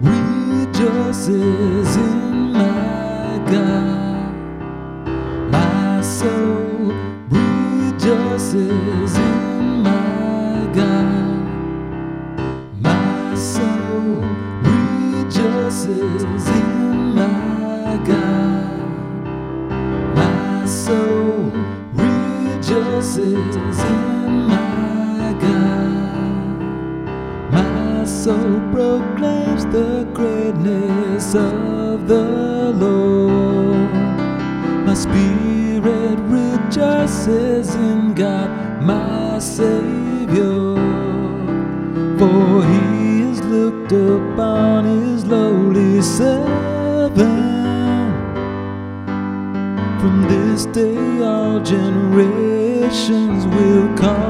rejoices in my God. My soul rejoices in my God. My soul rejoices in my God. My soul rejoices in my proclaims the greatness of the Lord. My spirit rejoices in God, my Savior. For he has looked upon his lowly servant. From this day, all generations will call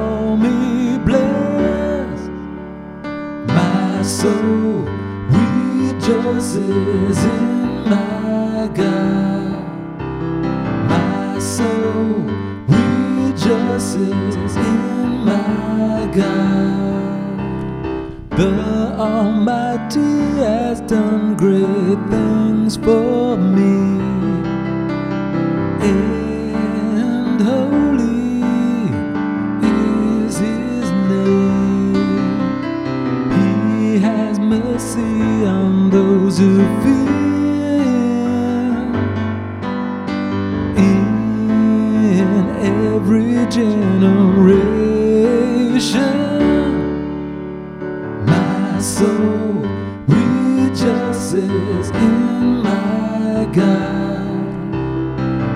soul rejoices in my God. My soul rejoices in my God. The Almighty has done great things for me. On those who fear in every generation. My soul rejoices in my God.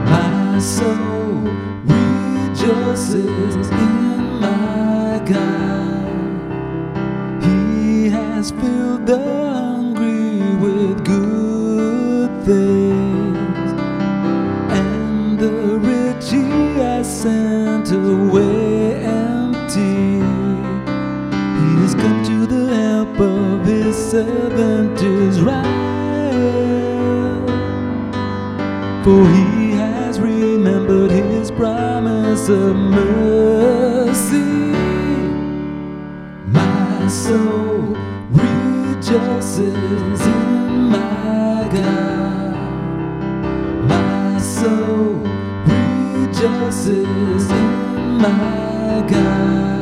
My soul rejoices in my God. He has filled the sent away empty. He has come to the help of his servant Israel. For he has remembered his promise of mercy. My soul rejoices in my God. In my God.